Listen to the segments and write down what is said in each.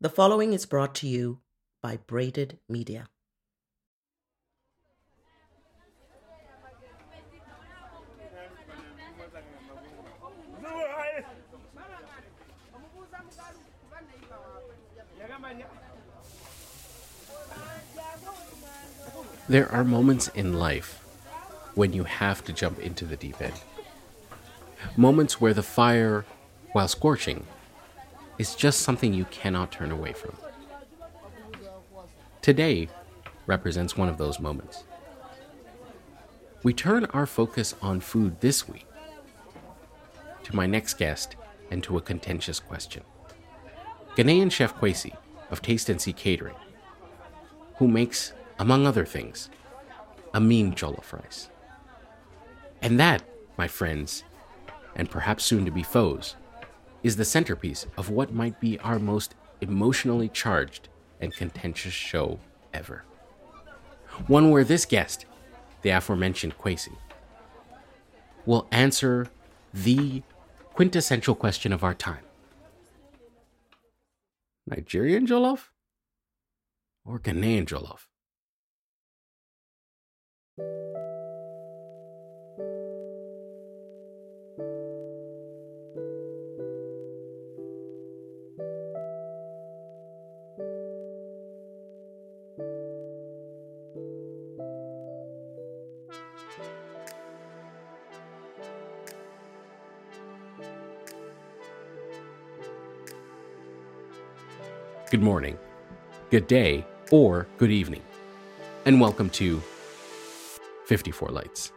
The following is brought to you by Braided Media. There are moments in life when you have to jump into the deep end. Moments where the fire, while scorching, is just something you cannot turn away from. Today represents one of those moments. We turn our focus on food this week to my next guest and to a contentious question. Ghanaian chef Kwesi of Taste and See Catering, who makes among other things, a mean jollof rice. And that, my friends, and perhaps soon to be foes, is the centerpiece of what might be our most emotionally charged and contentious show ever. One where this guest, the aforementioned Kwesi, will answer the quintessential question of our time Nigerian jollof or Ghanaian jollof? Good morning, good day, or good evening, and welcome to 54 Lights.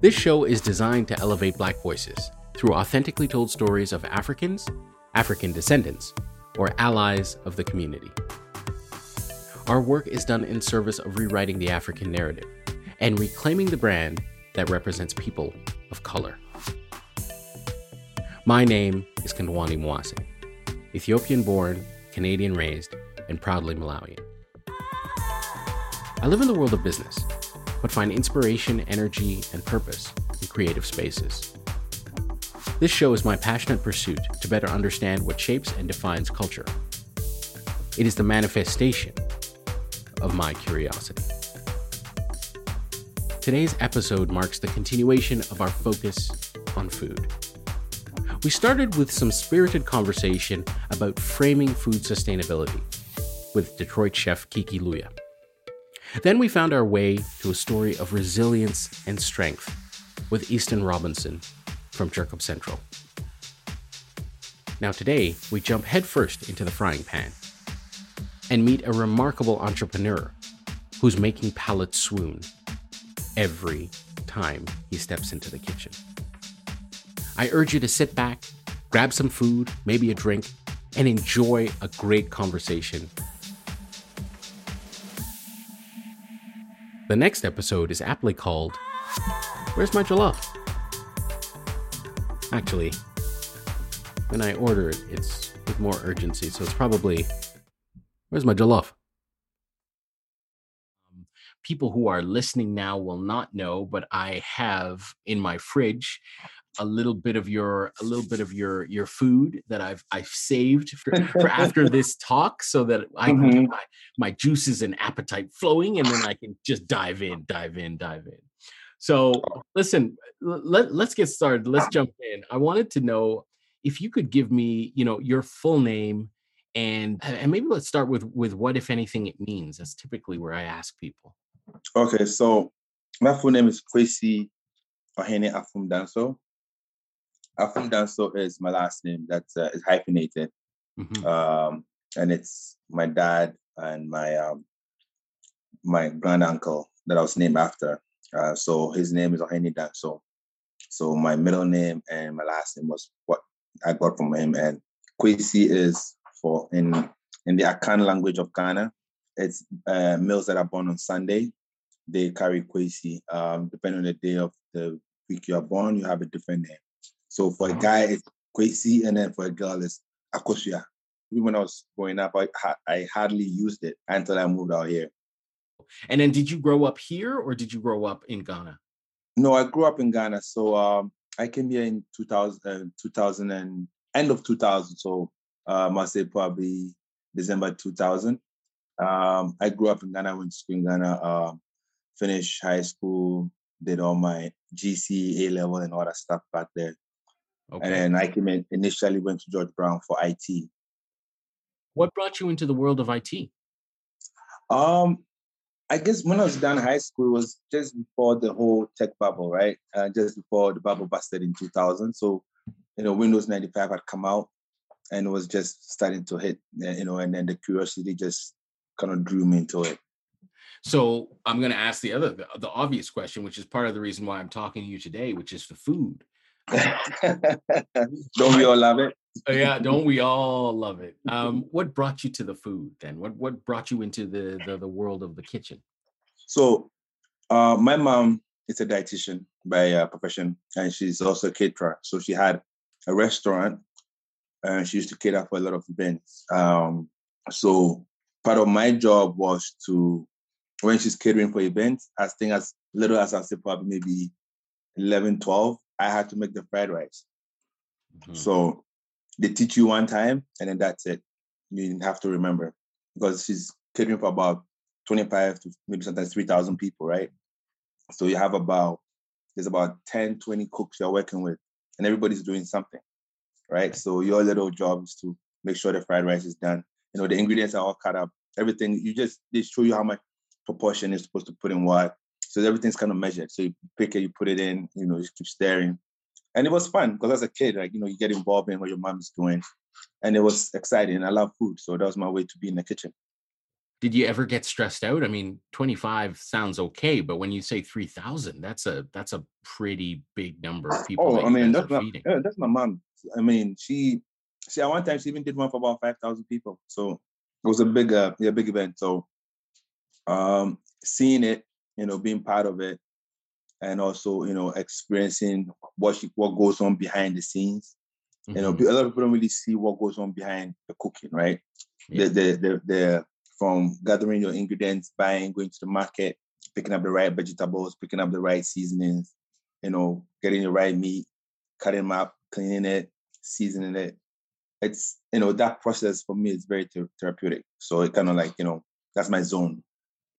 This show is designed to elevate Black voices through authentically told stories of Africans, African descendants, or allies of the community. Our work is done in service of rewriting the African narrative and reclaiming the brand that represents people of color. My name is Kondwani Mwase, Ethiopian born, Canadian raised, and proudly Malawian. I live in the world of business, but find inspiration, energy, and purpose in creative spaces. This show is my passionate pursuit to better understand what shapes and defines culture. It is the manifestation of my curiosity. Today's episode marks the continuation of our focus on food. We started with some spirited conversation about framing food sustainability with Detroit chef Kiki Louya. Then we found our way to a story of resilience and strength with Easton Robinson from Jerkup Central. Now, today, we jump headfirst into the frying pan and meet a remarkable entrepreneur who's making palates swoon every time he steps into the kitchen. I urge you to sit back, grab some food, maybe a drink, and enjoy a great conversation. The next episode is aptly called Where's My Jollof? Actually, when I order it, it's with more urgency, so it's probably Where's my jollof? People who are listening now will not know, but I have in my fridge a little bit of your a little bit of your your food that I've I've saved for, for after this talk so that I can mm-hmm. get my, my juices and appetite flowing and then I can just dive in, dive in, dive in. So listen, let, let's get started. Let's jump in. I wanted to know if you could give me, you know, your full name and and maybe let's start with with what if anything it means. That's typically where I ask people. Okay, so my full name is Kwesi Ohene Afum Danso. Afum Danso is my last name that uh, is hyphenated. Mm-hmm. Um, and it's my dad and my um, my grand uncle that I was named after. Uh, so his name is Ohene Danso. So my middle name and my last name was what I got from him. And Kwesi is for in in the Akan language of Ghana. It's uh, males that are born on Sunday. They carry Kwesi. Um, depending on the day of the week you are born, you have a different name. So for a uh-huh. guy, it's Kwesi, and then for a girl, it's Akosua. When I was growing up, I, I hardly used it until I moved out here. And then, did you grow up here, or did you grow up in Ghana? No, I grew up in Ghana. So um, I came here in 2000, uh, 2000 and end of 2000. So uh, I must say probably December 2000. Um, I grew up in Ghana, went to school in Ghana, uh, finished high school, did all my GC, A level, and all that stuff back there. Okay. And then I came in, initially went to George Brown for IT. What brought you into the world of IT? Um, I guess when I was done high school was just before the whole tech bubble, right? Uh, just before the bubble busted in 2000. So, you know, Windows 95 had come out and it was just starting to hit, you know, and then the curiosity just kind of drew me into it. So I'm going to ask the other, the, the, obvious question, which is part of the reason why I'm talking to you today, which is the food. don't we all love it? Yeah, don't we all love it? Um, what brought you to the food then? What what brought you into the the, the world of the kitchen? So, uh, my mom is a dietitian by uh, profession, and she's also a caterer. So she had a restaurant, and she used to cater for a lot of events. Um, so part of my job was to when she's catering for events, as thing as little as I say probably maybe 11, 12, I had to make the fried rice. Mm-hmm. So they teach you one time and then that's it. You have to remember because she's catering for about 25 to maybe sometimes 3,000 people, right? So you have about, there's about 10, 20 cooks you're working with and everybody's doing something, right? So your little job is to make sure the fried rice is done. You know, the ingredients are all cut up. Everything, you just, they show you how much proportion is supposed to put in what. So everything's kind of measured. So you pick it, you put it in, you know, just keep staring. And it was fun because as a kid, like, you know, you get involved in what your mom's doing. And it was exciting. I love food. So that was my way to be in the kitchen. Did you ever get stressed out? I mean, 25 sounds okay, but when you say 3,000, that's a that's a pretty big number of people. Oh, I mean, that's my, yeah, that's my mom. I mean, she she at one time she even did one for about 5,000 people. So it was a big uh, yeah, big event. So um, seeing it, you know, being part of it, and also you know experiencing what she, what goes on behind the scenes. Mm-hmm. You know, mm-hmm. a lot of people don't really see what goes on behind the cooking, right? Yeah. The, the the the from gathering your ingredients, buying, going to the market, picking up the right vegetables, picking up the right seasonings, you know, getting the right meat, cutting them up, cleaning it, seasoning it. It's you know that process for me is very therapeutic. So it kind of like you know that's my zone.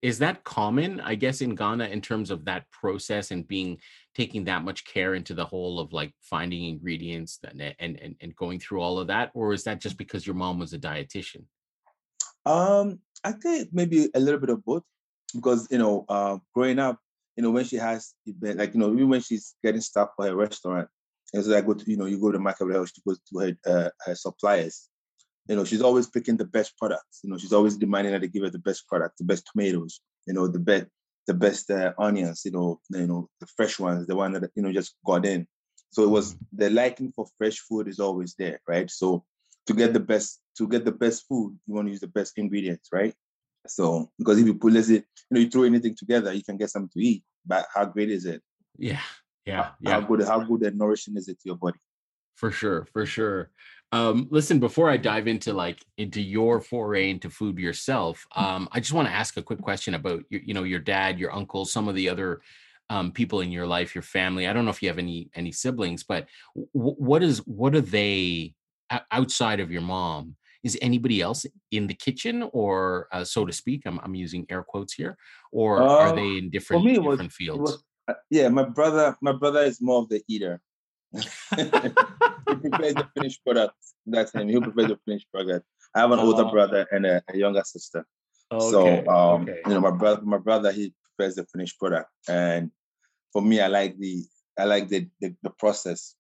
Is that common i guess in ghana in terms of that process and being taking that much care into the whole of like finding ingredients and and and, and going through all of that? Or is that just because your mom was a dietitian? Um i think maybe a little bit of both. Because you know uh, growing up you know when she has like you know even when she's getting stuff for her restaurant and so I go to you know you go to market with her she goes to her, uh, her suppliers you know, she's always picking the best products. You know, she's always demanding that they give her the best product, the best tomatoes, you know, the best the best uh, onions, you know, you know, the fresh ones, the one that you know just got in. So it was mm-hmm. the liking for fresh food is always there, right? So to get the best to get the best food, you want to use the best ingredients, right? So because if you put let's say, you know, you throw anything together, you can get something to eat. But how great is it? Yeah, yeah, yeah. How good how good and nourishing is it to your body? For sure, for sure. Um, listen, before I dive into like into your foray into food yourself, mm. um, I just want to ask a quick question about your, you know, your dad, your uncle, some of the other um, people in your life, your family. I don't know if you have any any siblings, but w- what is what are they outside of your mom? Is anybody else in the kitchen, or uh, so to speak? I'm I'm using air quotes here, or uh, are they in different different was, fields? Uh, yeah, my brother, my brother is more of the eater. he prefers the finished product. That's him. He prefers the finished product. I have an older oh. brother and a, a younger sister. Okay. So um, okay. you know, my brother, my brother, he prefers the finished product, and for me, I like the I like the the, the process.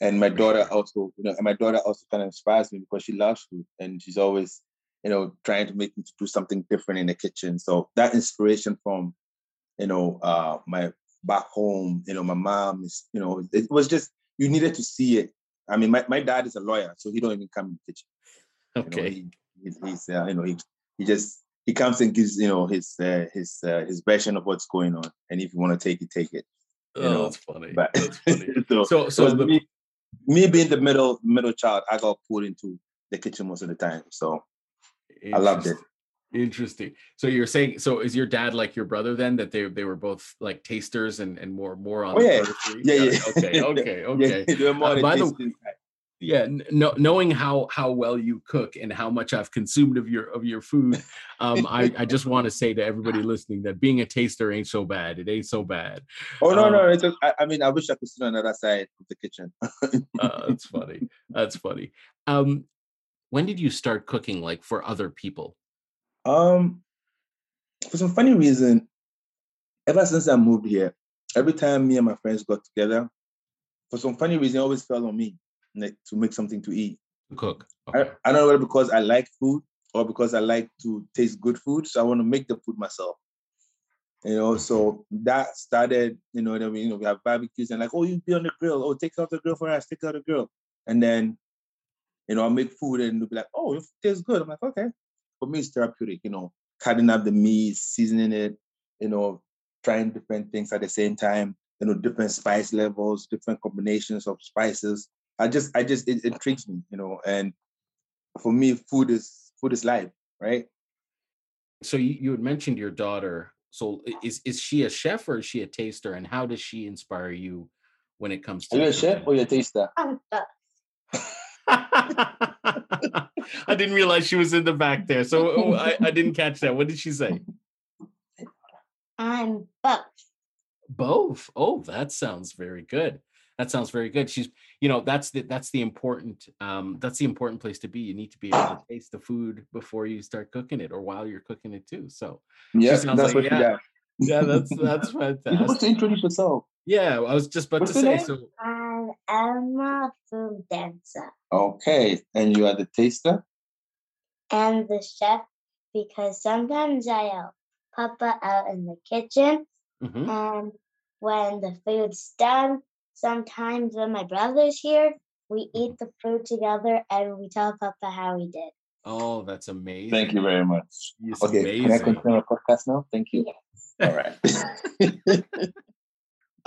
And my daughter also, you know, and my daughter also kind of inspires me because she loves food and she's always, you know, trying to make me to do something different in the kitchen. So that inspiration from, you know, uh, my back home, you know, my mom is, you know, it was just you needed to see it. I mean, my, my dad is a lawyer, so he don't even come in the kitchen. Okay. You know, he, he's, he's uh, you know, he, he just he comes and gives you know his uh, his uh, his version of what's going on, and if you want to take it, take it. You oh, know? that's funny. But, that's funny. so, so, so the, me, me being the middle middle child, I got pulled into the kitchen most of the time, so I loved it. Interesting. So you're saying so is your dad like your brother then that they they were both like tasters and and more more on oh, yeah. yeah, yeah, okay okay okay. yeah, uh, by the, way, yeah. No, knowing how how well you cook and how much i've consumed of your of your food um i i just want to say to everybody listening that being a taster ain't so bad. It ain't so bad. Oh no um, no it's just, I, I, mean i wish i could sit on the other side of the kitchen. Uh, that's funny. That's funny. Um when did you start cooking like for other people um for some funny reason ever since i moved here every time me and my friends got together for some funny reason it always fell on me to make something to eat. Cook. Okay. I, I don't know whether because I like food or because I like to taste good food. So I want to make the food myself. You know, so that started, you know, then we, you know, we have barbecues and like, oh, you be on the grill. Oh, take out the grill for us, take out the grill. And then, you know, I'll make food and they'll be like, oh, it tastes good. I'm like, okay. For me, it's therapeutic, you know, cutting up the meat, seasoning it, you know, trying different things at the same time, you know, different spice levels, different combinations of spices. I just, I just, it, intrigues me, you know. And for me, food is food is life, right? So you, you had mentioned your daughter. So is is she a chef or is she a taster? And how does she inspire you when it comes to? Are you a chef or you a taster? I'm both. I didn't realize she was in the back there, so oh, I, I didn't catch that. What did she say? I'm both. Both. Oh, that sounds very good that sounds very good she's you know that's the that's the important um that's the important place to be you need to be able to taste the food before you start cooking it or while you're cooking it too so yeah that's like, what yeah, yeah that's that's fantastic you supposed to introduce yourself yeah i was just about What's to say name? so i'm a food dancer okay and you are the taster and the chef because sometimes i help papa out in the kitchen mm-hmm. and when the food's done sometimes when my brother's here, we eat the food together and we tell Papa how we did. Oh, that's amazing. Thank you very much. It's okay, amazing. can I continue our podcast now? Thank you. Yes. All right.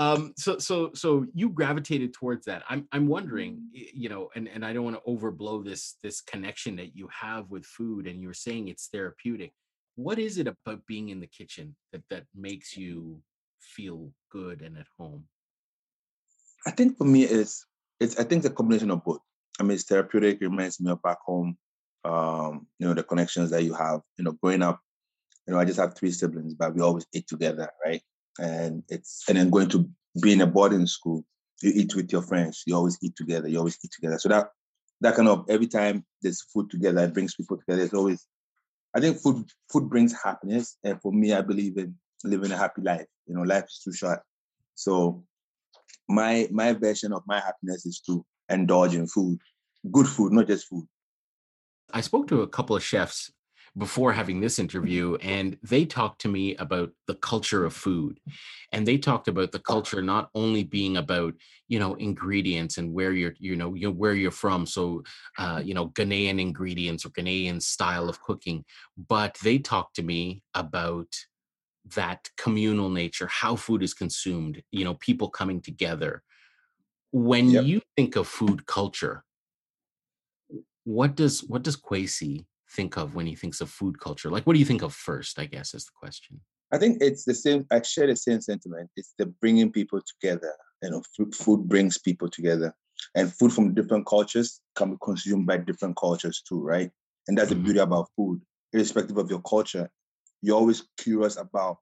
um so so so you gravitated towards that i'm i'm wondering you know and and i don't want to overblow this this connection that you have with food and you're saying it's therapeutic what is it about being in the kitchen that that makes you feel good and at home I think for me, it's it's I think the combination of both. I mean, it's therapeutic. It reminds me of back home. Um, you know, the connections that you have. You know, growing up, you know, I just have three siblings, but we always ate together, right? And it's and then going to be in a boarding school, you eat with your friends. You always eat together. You always eat together. So that that kind of every time there's food together, it brings people together. It's always, I think food food brings happiness, and for me, I believe in living a happy life. You know, life is too short, so my my version of my happiness is to indulge in food, good food, not just food. I spoke to a couple of chefs before having this interview and they talked to me about the culture of food and they talked about the culture not only being about you know ingredients and where you're you know you know, where you're from so uh, you know ghanaian ingredients or ghanaian style of cooking but they talked to me about that communal nature, how food is consumed, you know, people coming together. When yep. you think of food culture, what does what does Kwesi think of when he thinks of food culture? Like, what do you think of first? I guess is the question. I think it's the same. I share the same sentiment. It's the bringing people together. You know, food, food brings people together, and food from different cultures can be consumed by different cultures too, right? And that's mm-hmm. the beauty about food, irrespective of your culture you're always curious about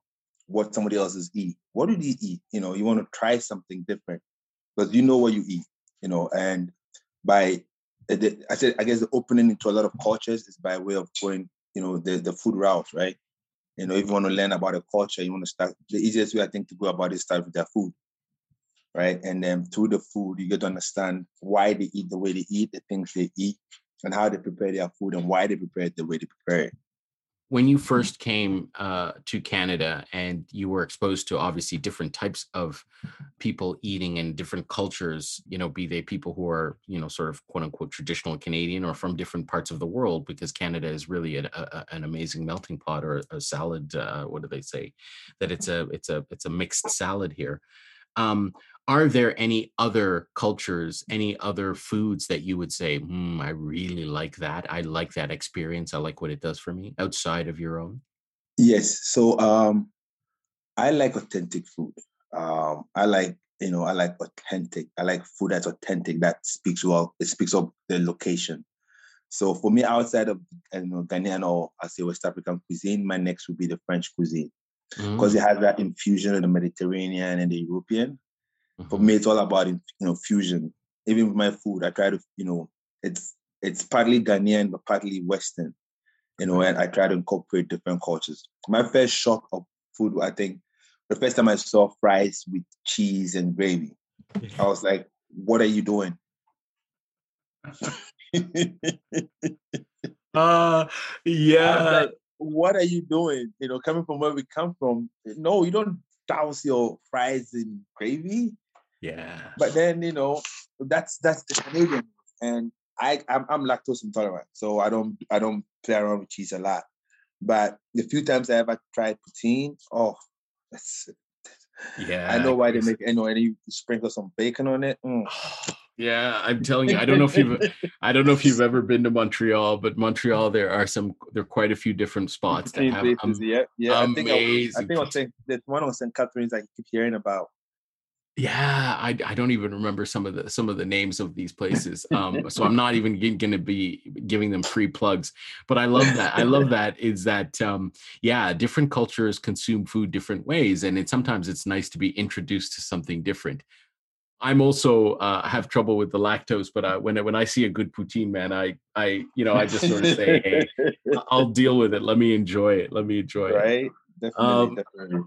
what somebody else is eat. What do they eat? You know, you want to try something different because you know what you eat. You know, and by I said, I guess the opening into a lot of cultures is by way of going, you know, the the food route, right? You know, if you want to learn about a culture, you want to start. The easiest way I think to go about it start with their food, right? And then through the food, you get to understand why they eat the way they eat, the things they eat, and how they prepare their food, and why they prepare it the way they prepare it when you first came uh, to Canada and you were exposed to obviously different types of people eating in different cultures, you know, be they people who are, you know, sort of quote unquote traditional Canadian or from different parts of the world, because Canada is really a, a, an amazing melting pot or a salad. Uh, what do they say? That it's a it's a it's a mixed salad here. Um, are there any other cultures, any other foods that you would say, hmm, I really like that. I like that experience. I like what it does for me outside of your own? Yes. So um, I like authentic food. Um, I like, you know, I like authentic. I like food that's authentic that speaks well, it speaks of the location. So for me, outside of you know, Ghanaian or I say West African cuisine, my next would be the French cuisine because mm. it has that infusion of the Mediterranean and the European. Mm-hmm. For me, it's all about you know fusion. Even with my food, I try to you know it's it's partly Ghanaian but partly Western. You know, and I try to incorporate different cultures. My first shock of food, I think, the first time I saw fries with cheese and gravy, I was like, "What are you doing?" uh yeah. Like, what are you doing? You know, coming from where we come from. No, you don't douse your fries in gravy. Yeah. But then you know that's that's the Canadian, and I I'm, I'm, lactose intolerant, so I don't I don't play around with cheese a lot. But the few times I ever tried poutine, oh, that's yeah. I know why they make you know, and you sprinkle some bacon on it. Mm. Yeah, I'm telling you, I don't know if you've I don't know if you've ever been to Montreal, but Montreal there are some there are quite a few different spots that have um, yeah, yeah. Amazing. I think I, I think I was saying that one on St. Catherine I keep hearing about. Yeah, I, I don't even remember some of the some of the names of these places. Um, so I'm not even going to be giving them free plugs. But I love that. I love that is that um, yeah, different cultures consume food different ways, and it sometimes it's nice to be introduced to something different. I'm also uh, have trouble with the lactose, but uh, when when I see a good poutine, man, I I you know I just sort of say, hey, I'll deal with it. Let me enjoy it. Let me enjoy it. Right, definitely, um, definitely.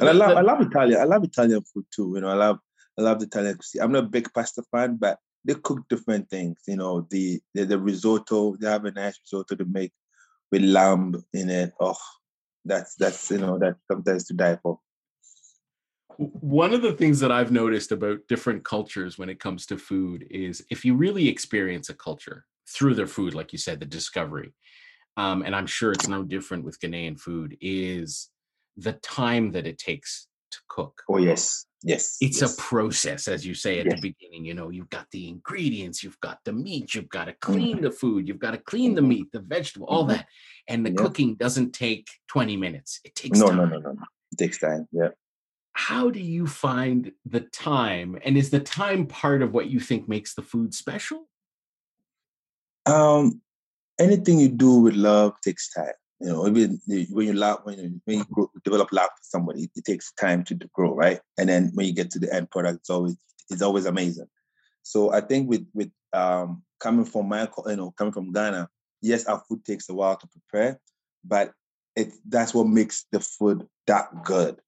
And I love I love Italian. I love Italian food too. You know, I love I love the Italian cuisine. I'm not a big pasta fan, but they cook different things. You know, the the, the risotto. They have a nice risotto to make with lamb in it. Oh, that's that's you know that's sometimes to die for. One of the things that I've noticed about different cultures when it comes to food is if you really experience a culture through their food, like you said, the discovery, um, and I'm sure it's no different with Ghanaian food, is the time that it takes to cook. Oh, yes. Yes. It's yes. a process, as you say at yes. the beginning. You know, you've got the ingredients, you've got the meat, you've got to clean mm-hmm. the food, you've got to clean the mm-hmm. meat, the vegetable, all mm-hmm. that. And the cooking doesn't take 20 minutes. It takes no, time. No, no, no, no. It takes time. Yeah how do you find the time and is the time part of what you think makes the food special? Um anything you do with love takes time you know when you love when you, when you grow, develop love for somebody it, it, takes time to grow right? And then when you get to the end product it's always it's always amazing. So i think with with um coming from my you know coming from ghana yes our food takes a while to prepare but it that's what makes the food that good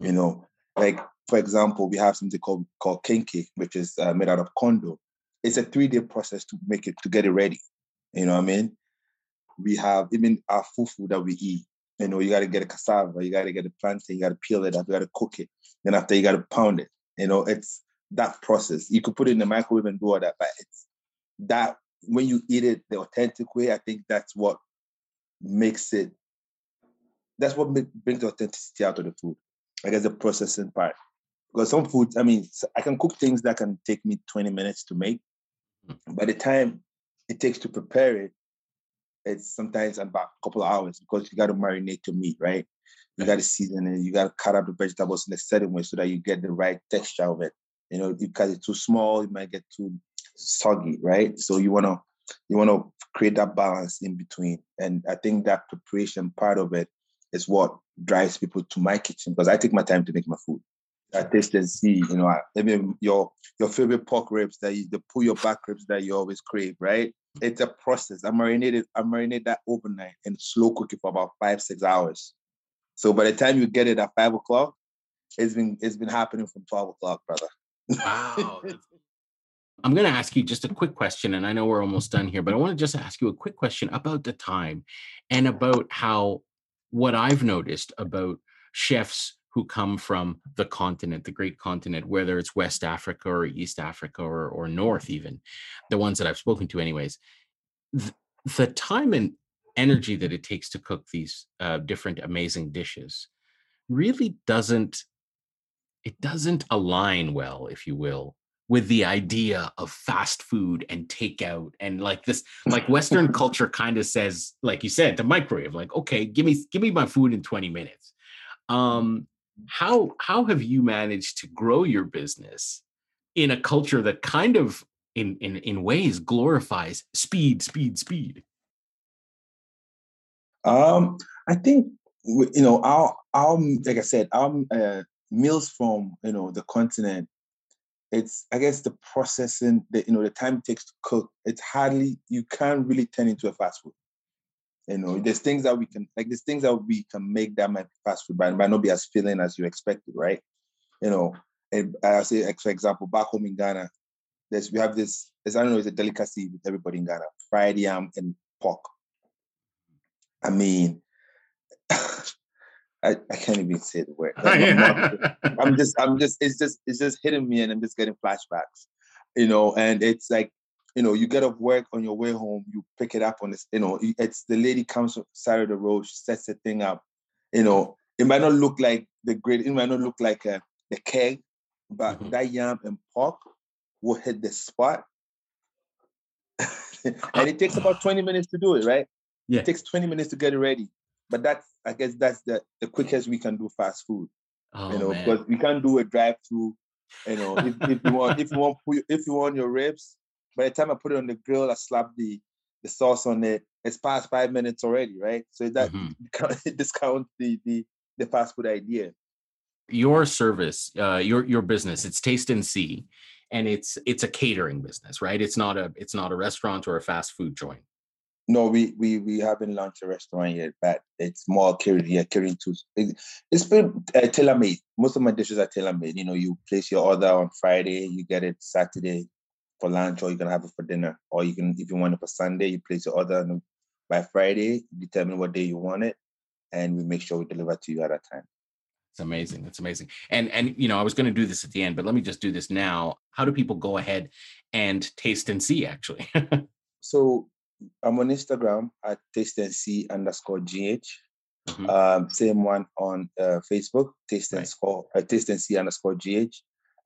you know, like for example, we have something called called kenkey, which is uh, made out of corn dough. It's a three day process to make it to get it ready. You know what I mean? We have even our fufu that we eat. You know, you got to get a cassava, you got to get a plantain, you got to peel it up, you got to cook it. Then after you got to pound it. You know, it's that process. You could put it in the microwave and do all that, but it's that when you eat it the authentic way, I think that's what makes it. That's what brings the authenticity out of the food. I guess the processing part. Because some foods, I mean, I can cook things that can take me 20 minutes to make. Hmm. By the time it takes to prepare it, it's sometimes about a couple of hours because you got to marinate your meat, right? You got to season it. You got to cut up the vegetables in a certain way so that you get the right texture of it. You know, because it's too small, it might get too soggy, right? So you wanna you wanna create that balance in between. And I think that preparation part of it is what drives people to my kitchen because I take my time to make my food. I taste and see, you know, even your your favorite pork ribs that you the pull your back ribs that you always crave, right? It's a process. I marinated, I marinate that overnight and slow cook it for about five, six hours. So by the time you get it at five o'clock, it's been it's been happening from 12 o'clock, brother. Wow. I'm going to ask you just a quick question, and I know we're almost done here, but I want to just ask you a quick question about the time and about how what I've noticed about chefs who come from the continent, the great continent, whether it's West Africa or East Africa or, or North, even the ones that I've spoken to, anyways, th- the time and energy that it takes to cook these uh, different amazing dishes really doesn't it doesn't align well, if you will, with the idea of fast food and takeout and like this like western culture kind of says like you said the microwave like okay give me give me my food in 20 minutes. Um how how have you managed to grow your business in a culture that kind of in in in ways glorifies speed speed speed? Um i think you know our our like i said our uh, meals from you know the continent it's i guess the processing the you know the time it takes to cook it's hardly you can't really turn into a fast food. You know there's things that we can like there's things that we can make that might be fast food but it might not be as filling as you expected right? You know and i say for example back home in ghana there's we have this i don't know it's a delicacy with everybody in ghana fried yam and pork. I mean I, I can't even say the word. I'm just, I'm just, it's just, it's just hitting me, and I'm just getting flashbacks, you know. And it's like, you know, you get off work on your way home, you pick it up on this, you know, it's the lady comes side of the road, she sets the thing up, you know. It might not look like the great, it might not look like a, the keg, but mm-hmm. that yam and pork will hit the spot. and it takes about 20 minutes to do it, right? Yeah. It takes 20 minutes to get it ready but that's I guess that's the the quickest we can do fast food. Oh, you know, man. because we can't do a drive through. You know, if, if you want if you want if you want your ribs, by the time I put it on the grill, I slap the the sauce on it. It's past five minutes already, right? So that mm-hmm. discount the the the fast food idea. Your service, uh, your your business, it's Taste and See, and it's it's a catering business, right? It's not a it's not a restaurant or a fast food joint. No, we we we haven't launched a restaurant yet, but it's more catering. Yeah, catering to. It, has been uh, tailor made. Most of my dishes are tailor made. You know, you place your order on Friday, you get it Saturday for lunch, or you can have it for dinner, or you can if you want it for Sunday, you place your order by Friday. Determine what day you want it, and we make sure we deliver to you at that time. It's amazing. It's amazing. And and you know, I was going to do this at the end, but let me just do this now. How do people go ahead and taste and see? Actually, so I'm on Instagram at taste and see underscore gh. Mm-hmm. Um, same one on uh, Facebook, taste and right. score, uh, taste and see underscore gh.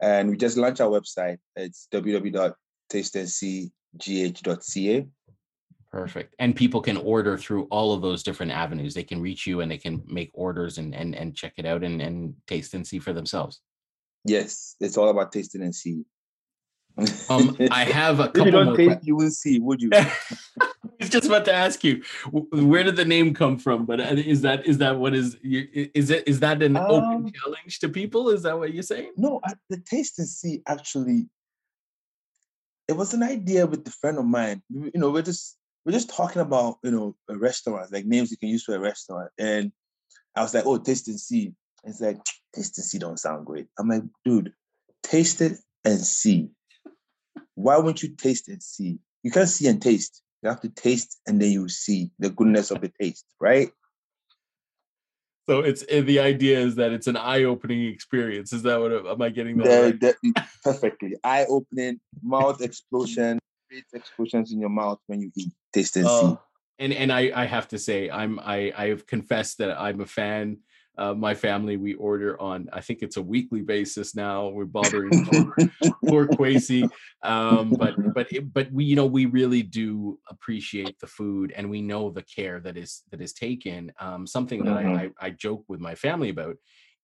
And we just launched our website. It's www.tasteandseegh.ca. Perfect. And people can order through all of those different avenues. They can reach you and they can make orders and and, and check it out and, and taste and see for themselves. Yes, it's all about tasting and see. Um, I have a couple. if you don't taste, you will see. Would you? I was just about to ask you, where did the name come from? But uh, is that is that what is is it is that an um, open challenge to people? Is that what you're saying? No, the taste and see actually. It was an idea with a friend of mine. You know, we're just we're just talking about you know a restaurant, like names you can use for a restaurant, and I was like, oh, taste and see. It's like taste and see don't sound great. I'm like, dude, taste it and see why won't you taste and see? You can't see and taste. You have to taste and then you see the goodness of the taste, right? So it's eh, the idea is that it's an eye-opening experience. Is that what am I getting that? right? perfectly eye-opening, mouth explosion, great explosions in your mouth when you eat, taste and uh, see. And and I I have to say I'm I I've confessed that I'm a fan uh, my family we order on i think it's a weekly basis now we're bothering poor, poor Kwesi. Um, but but it, but we you know we really do appreciate the food and we know the care that is that is taken um, something that mm-hmm. I, I, I joke with my family about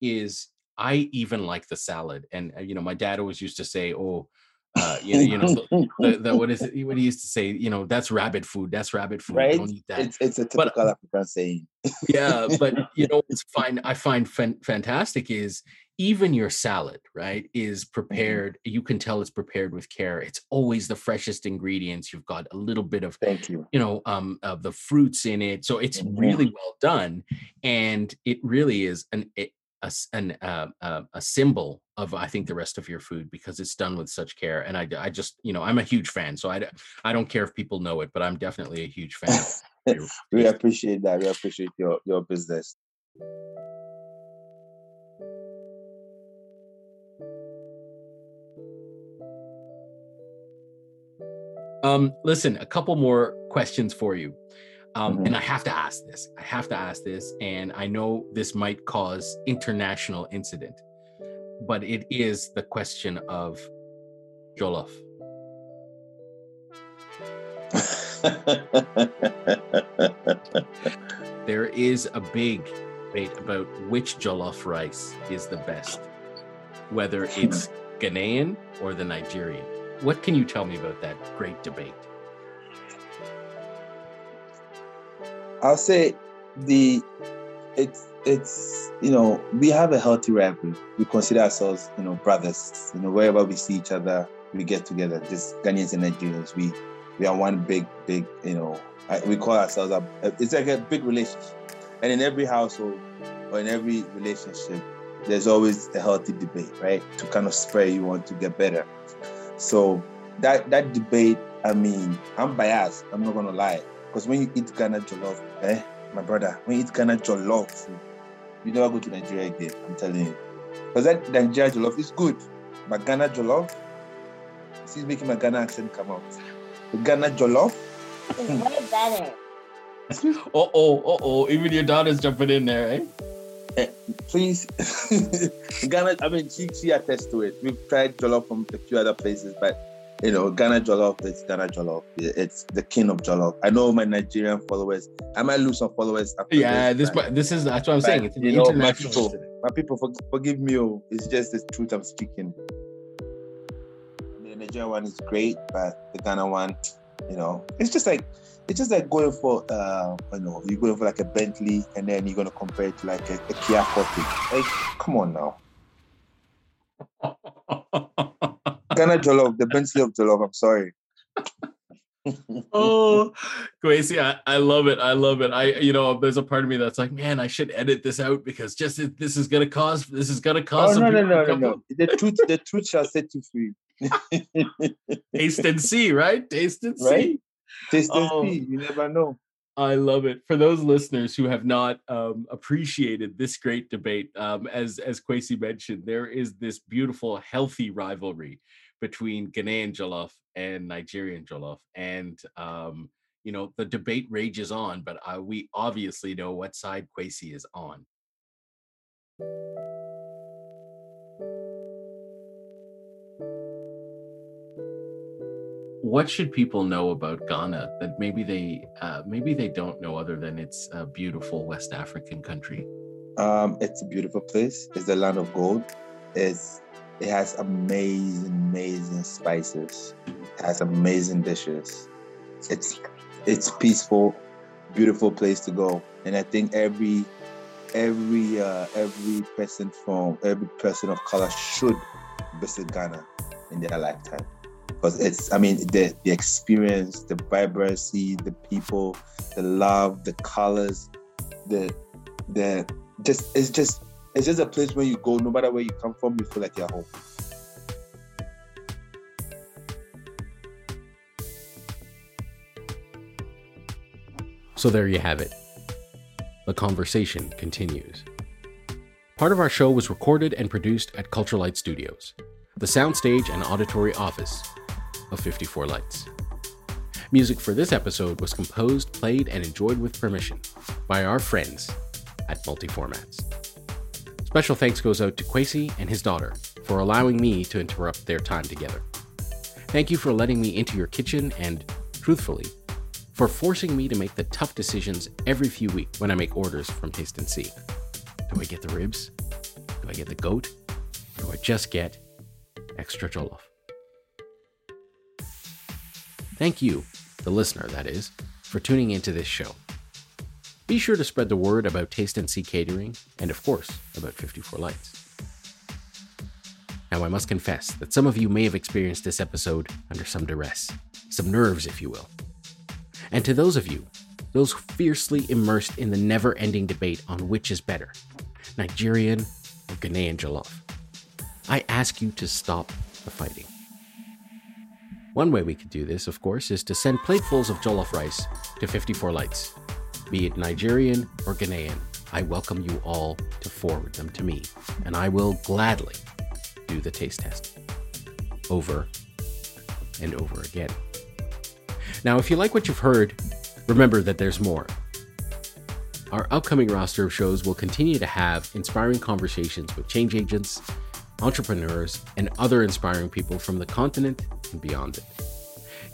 is i even like the salad and uh, you know my dad always used to say oh uh, you know, you know the, the, the, what is it? What he used to say, you know, that's rabbit food. That's rabbit food. Right? Don't eat that. It's, it's a typical but, African saying. yeah, but you know, it's fine. I find fan- fantastic is even your salad, right, is mm-hmm. prepared. You can tell it's prepared with care. It's always the freshest ingredients. You've got a little bit of, thank you, you know, um, of the fruits in it. So it's mm-hmm. really well done, and it really is an it, a, an, uh, uh, a symbol of I think the rest of your food because it's done with such care. And I, I just you know I'm a huge fan, so I I don't care if people know it, but I'm definitely a huge fan. we appreciate that. We appreciate your your business. Um, listen, a couple more questions for you. Um, mm-hmm. And I have to ask this. I have to ask this, and I know this might cause international incident. but it is the question of jollof. there is a big debate about which jollof rice is the best, whether it's Ghanaian or the Nigerian. What can you tell me about that great debate? I'll say the it's it's you know we have a healthy rivalry. We consider ourselves you know brothers. You know wherever we see each other, we get together. Just Ghanaians and Nigerians. We we are one big big you know we call ourselves a, it's like a big relationship. And in every household or in every relationship, there's always a healthy debate, right? To kind of spur you want to get better. So that that debate, I mean, I'm biased. I'm not gonna lie, because when you eat Ghana jollof, eh, my brother, when you eat Ghana jollof, you never go to Nigeria again. I'm telling you, because that Nigeria jollof is good, but Ghana jollof, she's making my Ghana accent come out. The Ghana jollof is way better. oh, oh, oh, oh! Even your daughter's jumping in there, eh? Uh, please, Ghana. I mean, she she attests to it. We've tried jollof from a few other places, but you know, Ghana jollof. It's Ghana jollof. It's the king of jollof. I know my Nigerian followers. I might lose some followers. yeah, this this, this is that's what I'm saying. It's you know, my people, my people, for, forgive me. Oh, it's just the truth I'm speaking. The Nigerian one is great, but the Ghana one, you know, it's just like it's just like going for uh you know you're going for like a Bentley and then you're gonna compare it to like a, a Kia Forte. Like, come on now. Ghana Jollof, the Bentley of Jollof. I'm sorry. oh, Kwesi, I, I love it. I love it. I, you know, there's a part of me that's like, man, I should edit this out because just this is gonna cause this is gonna cause. Oh, no, no, no, no, no. The truth, the truth shall set you free. Taste and see, right? Taste and see. Right? Taste and oh, see. You never know. I love it. For those listeners who have not um, appreciated this great debate, um, as as Kwesi mentioned, there is this beautiful, healthy rivalry between Ghanaian jollof and Nigerian jollof, and um, you know the debate rages on. But uh, we obviously know what side Kwesi is on. what should people know about Ghana that maybe they uh, maybe they don't know other than it's a beautiful West African country? Um, it's a beautiful place. It's the land of gold. It's it has amazing, amazing spices. It has amazing dishes. It's it's peaceful, beautiful place to go. And I think every every uh, every person from every person of color should visit Ghana in their lifetime because it's i mean the the experience the vibrancy the people the love the colors the the just it's just it's just a place where you go no matter where you come from you feel like you're home so there you have it the conversation continues part of our show was recorded and produced at culture light studios the soundstage and auditory office of 54 Lights. Music for this episode was composed, played, and enjoyed with permission by our friends at Multiformats. Special thanks goes out to Kwesi and his daughter for allowing me to interrupt their time together. Thank you for letting me into your kitchen and, truthfully, for forcing me to make the tough decisions every few weeks when I make orders from Taste and See. Do I get the ribs? Do I get the goat? Or do I just get extra jollof? Thank you, the listener, that is, for tuning into this show. Be sure to spread the word about Taste and See Catering and, of course, about 54 Lights. Now, I must confess that some of you may have experienced this episode under some duress, some nerves, if you will. And to those of you, those fiercely immersed in the never ending debate on which is better, Nigerian or Ghanaian jollof, I ask you to stop the fighting. One way we could do this, of course, is to send platefuls of jollof rice to 54 Lights. Be it Nigerian or Ghanaian, I welcome you all to forward them to me, and I will gladly do the taste test. Over and over again. Now, if you like what you've heard, remember that there's more. Our upcoming roster of shows will continue to have inspiring conversations with change agents, entrepreneurs, and other inspiring people from the continent and beyond it.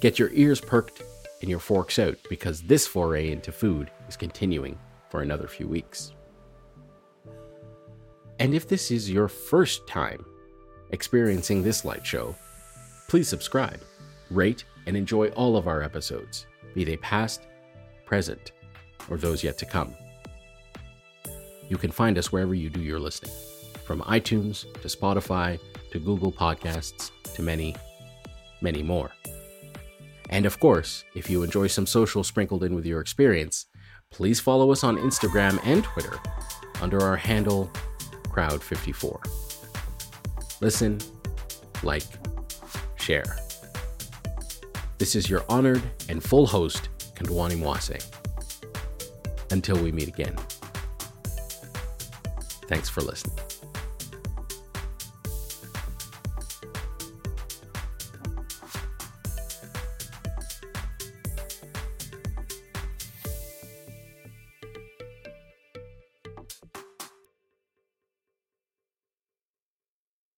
Get your ears perked and your forks out because this foray into food is continuing for another few weeks. And if this is your first time experiencing this light show, please subscribe, rate, and enjoy all of our episodes, be they past, present, or those yet to come. You can find us wherever you do your listening, from iTunes to Spotify to Google Podcasts to many, many more. And of course, if you enjoy some social sprinkled in with your experience, please follow us on Instagram and Twitter under our handle Crowd54. Listen, like, share. This is your honored and full host, Kondwani Mwase. Until we meet again. Thanks for listening.